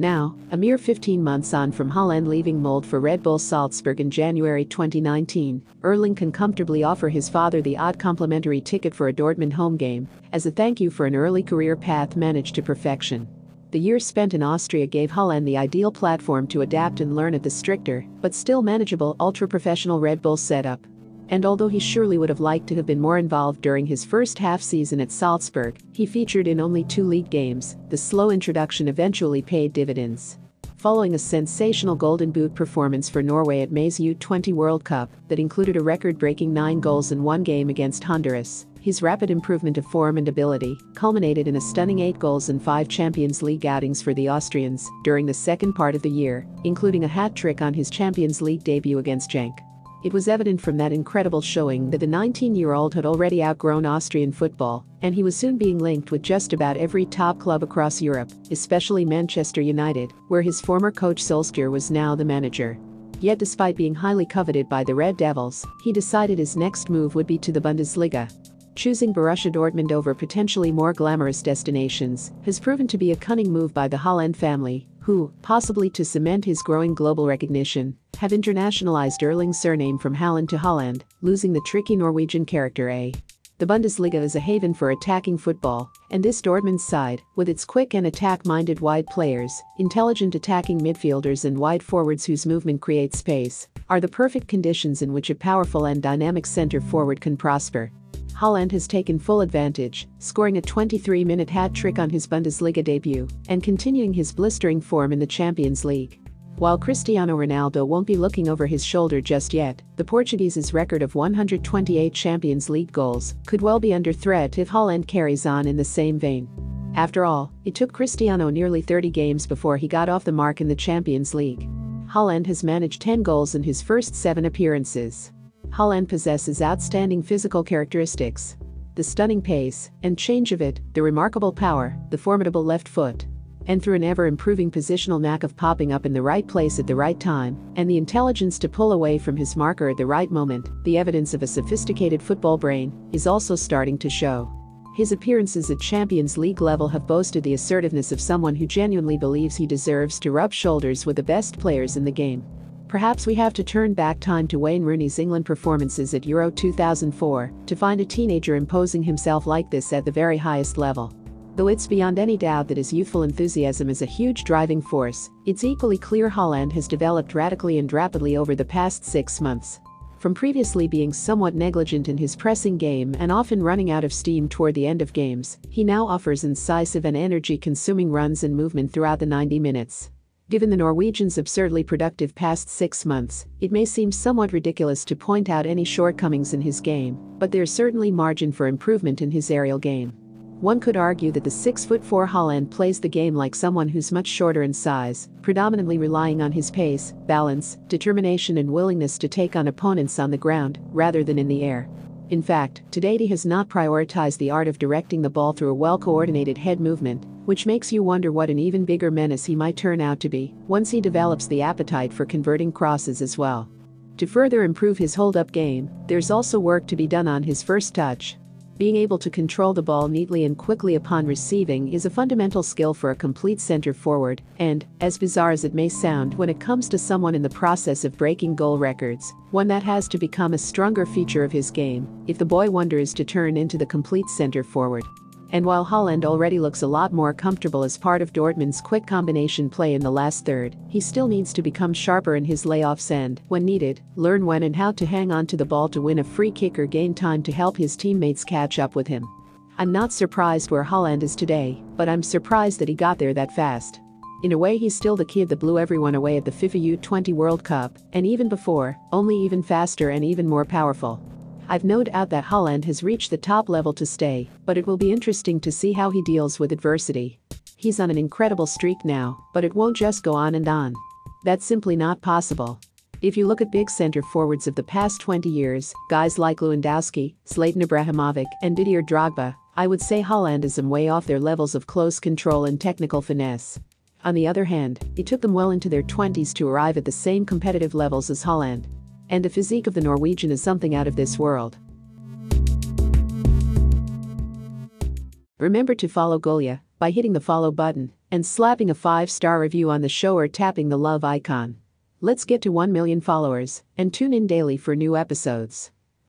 Now, a mere 15 months on from Haaland leaving Molde for Red Bull Salzburg in January 2019, Erling can comfortably offer his father the odd complimentary ticket for a Dortmund home game as a thank you for an early career path managed to perfection. The years spent in Austria gave Haaland the ideal platform to adapt and learn at the stricter, but still manageable ultra-professional Red Bull setup. And although he surely would have liked to have been more involved during his first half season at Salzburg, he featured in only two league games. The slow introduction eventually paid dividends. Following a sensational Golden Boot performance for Norway at May's U20 World Cup that included a record breaking nine goals in one game against Honduras, his rapid improvement of form and ability culminated in a stunning 8 goals and 5 Champions League outings for the Austrians during the second part of the year, including a hat trick on his Champions League debut against Genk. It was evident from that incredible showing that the 19 year old had already outgrown Austrian football, and he was soon being linked with just about every top club across Europe, especially Manchester United, where his former coach Solskjaer was now the manager. Yet, despite being highly coveted by the Red Devils, he decided his next move would be to the Bundesliga. Choosing Borussia Dortmund over potentially more glamorous destinations has proven to be a cunning move by the Haaland family, who, possibly to cement his growing global recognition, have internationalized Erling's surname from Haaland to Holland, losing the tricky Norwegian character A. The Bundesliga is a haven for attacking football, and this Dortmund side, with its quick and attack-minded wide players, intelligent attacking midfielders and wide forwards whose movement creates space, are the perfect conditions in which a powerful and dynamic center forward can prosper. Haaland has taken full advantage, scoring a 23-minute hat-trick on his Bundesliga debut and continuing his blistering form in the Champions League. While Cristiano Ronaldo won't be looking over his shoulder just yet, the Portuguese's record of 128 Champions League goals could well be under threat if Haaland carries on in the same vein. After all, it took Cristiano nearly 30 games before he got off the mark in the Champions League. Haaland has managed 10 goals in his first seven appearances. Haaland possesses outstanding physical characteristics. The stunning pace and change of it, the remarkable power, the formidable left foot. And through an ever improving positional knack of popping up in the right place at the right time, and the intelligence to pull away from his marker at the right moment, the evidence of a sophisticated football brain is also starting to show. His appearances at Champions League level have boasted the assertiveness of someone who genuinely believes he deserves to rub shoulders with the best players in the game. Perhaps we have to turn back time to Wayne Rooney's England performances at Euro 2004 to find a teenager imposing himself like this at the very highest level. Though it's beyond any doubt that his youthful enthusiasm is a huge driving force, it's equally clear Haaland has developed radically and rapidly over the past six months. From previously being somewhat negligent in his pressing game and often running out of steam toward the end of games, he now offers incisive and energy consuming runs and movement throughout the 90 minutes. Given the Norwegians' absurdly productive past six months, it may seem somewhat ridiculous to point out any shortcomings in his game, but there's certainly margin for improvement in his aerial game. One could argue that the 6'4 Haaland plays the game like someone who's much shorter in size, predominantly relying on his pace, balance, determination, and willingness to take on opponents on the ground rather than in the air. In fact, to date he has not prioritized the art of directing the ball through a well-coordinated head movement, which makes you wonder what an even bigger menace he might turn out to be once he develops the appetite for converting crosses as well. To further improve his hold-up game, there's also work to be done on his first touch, being able to control the ball neatly and quickly upon receiving is a fundamental skill for a complete center forward, and, as bizarre as it may sound when it comes to someone in the process of breaking goal records, one that has to become a stronger feature of his game if the boy wonder is to turn into the complete center forward. And while Haaland already looks a lot more comfortable as part of Dortmund's quick combination play in the last third, he still needs to become sharper in his layoffs and, when needed, learn when and how to hang on to the ball to win a free kick or gain time to help his teammates catch up with him. I'm not surprised where Haaland is today, but I'm surprised that he got there that fast. In a way, he's still the kid that blew everyone away at the FIFA U20 World Cup, and even before, only even faster and even more powerful. I've no doubt that Haaland has reached the top level to stay, but it will be interesting to see how he deals with adversity. He's on an incredible streak now, but it won't just go on and on. That's simply not possible. If you look at big center forwards of the past 20 years, guys like Lewandowski, Zlatan Ibrahimovic, and Didier Drogba, I would say Haaland is way off their levels of close control and technical finesse. On the other hand, it took them well into their 20s to arrive at the same competitive levels as Haaland and the physique of the Norwegian is something out of this world. Remember to follow Golia by hitting the follow button and slapping a 5-star review on the show or tapping the love icon. Let's get to 1 million followers and tune in daily for new episodes.